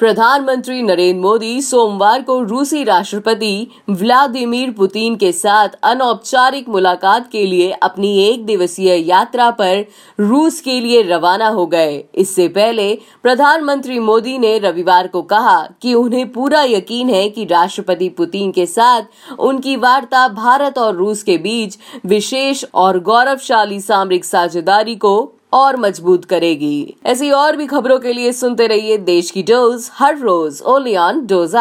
प्रधानमंत्री नरेंद्र मोदी सोमवार को रूसी राष्ट्रपति व्लादिमीर पुतिन के साथ अनौपचारिक मुलाकात के लिए अपनी एक दिवसीय यात्रा पर रूस के लिए रवाना हो गए। इससे पहले प्रधानमंत्री मोदी ने रविवार को कहा कि उन्हें पूरा यकीन है कि राष्ट्रपति पुतिन के साथ उनकी वार्ता भारत और रूस के बीच विशेष और गौरवशाली सामरिक साझेदारी को और मज़बूत करेगी। ऐसी और भी खबरों के लिए सुनते रहिए देश की डोज हर रोज ओनली ऑन डोज